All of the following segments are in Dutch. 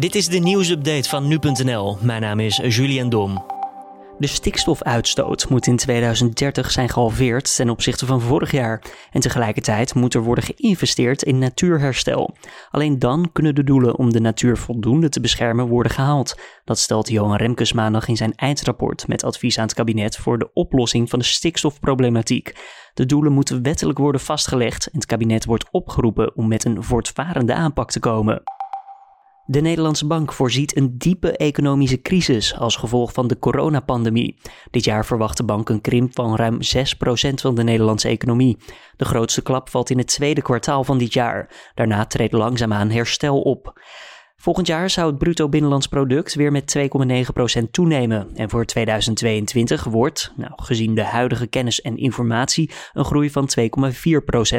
Dit is de nieuwsupdate van nu.nl. Mijn naam is Julian Dom. De stikstofuitstoot moet in 2030 zijn gehalveerd ten opzichte van vorig jaar. En tegelijkertijd moet er worden geïnvesteerd in natuurherstel. Alleen dan kunnen de doelen om de natuur voldoende te beschermen worden gehaald. Dat stelt Johan Remkes maandag in zijn eindrapport met advies aan het kabinet voor de oplossing van de stikstofproblematiek. De doelen moeten wettelijk worden vastgelegd en het kabinet wordt opgeroepen om met een voortvarende aanpak te komen. De Nederlandse Bank voorziet een diepe economische crisis als gevolg van de coronapandemie. Dit jaar verwacht de bank een krimp van ruim 6% van de Nederlandse economie. De grootste klap valt in het tweede kwartaal van dit jaar. Daarna treedt langzaamaan herstel op. Volgend jaar zou het bruto binnenlands product weer met 2,9% toenemen. En voor 2022 wordt, nou, gezien de huidige kennis en informatie, een groei van 2,4%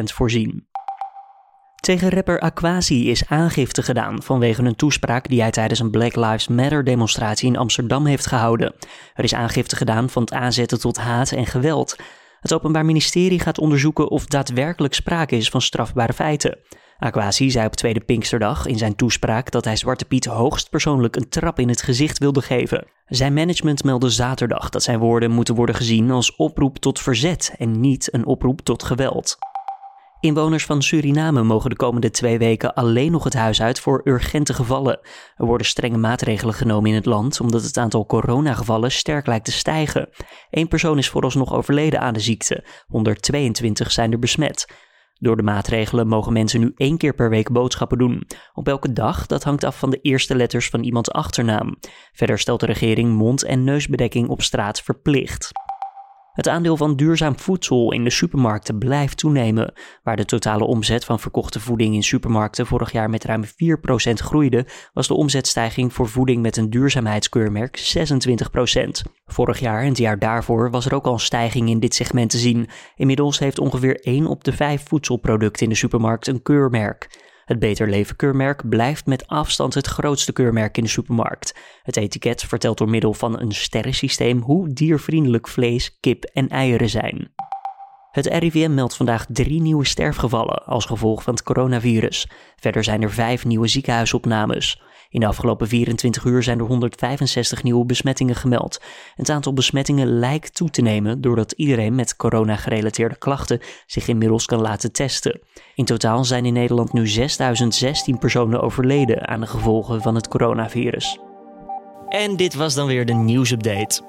voorzien. Tegen rapper Aquasi is aangifte gedaan vanwege een toespraak die hij tijdens een Black Lives Matter demonstratie in Amsterdam heeft gehouden. Er is aangifte gedaan van het aanzetten tot haat en geweld. Het Openbaar Ministerie gaat onderzoeken of daadwerkelijk sprake is van strafbare feiten. Aquasi zei op Tweede Pinksterdag in zijn toespraak dat hij Zwarte Piet hoogstpersoonlijk een trap in het gezicht wilde geven. Zijn management meldde zaterdag dat zijn woorden moeten worden gezien als oproep tot verzet en niet een oproep tot geweld. Inwoners van Suriname mogen de komende twee weken alleen nog het huis uit voor urgente gevallen. Er worden strenge maatregelen genomen in het land omdat het aantal coronagevallen sterk lijkt te stijgen. Eén persoon is vooralsnog overleden aan de ziekte, 122 zijn er besmet. Door de maatregelen mogen mensen nu één keer per week boodschappen doen. Op welke dag, dat hangt af van de eerste letters van iemands achternaam. Verder stelt de regering mond- en neusbedekking op straat verplicht. Het aandeel van duurzaam voedsel in de supermarkten blijft toenemen. Waar de totale omzet van verkochte voeding in supermarkten vorig jaar met ruim 4% groeide, was de omzetstijging voor voeding met een duurzaamheidskeurmerk 26%. Vorig jaar en het jaar daarvoor was er ook al stijging in dit segment te zien. Inmiddels heeft ongeveer 1 op de 5 voedselproducten in de supermarkt een keurmerk. Het Beter Leven keurmerk blijft met afstand het grootste keurmerk in de supermarkt. Het etiket vertelt door middel van een sterrensysteem hoe diervriendelijk vlees, kip en eieren zijn. Het RIVM meldt vandaag drie nieuwe sterfgevallen als gevolg van het coronavirus. Verder zijn er vijf nieuwe ziekenhuisopnames. In de afgelopen 24 uur zijn er 165 nieuwe besmettingen gemeld. Het aantal besmettingen lijkt toe te nemen doordat iedereen met corona-gerelateerde klachten zich inmiddels kan laten testen. In totaal zijn in Nederland nu 6016 personen overleden aan de gevolgen van het coronavirus. En dit was dan weer de nieuwsupdate.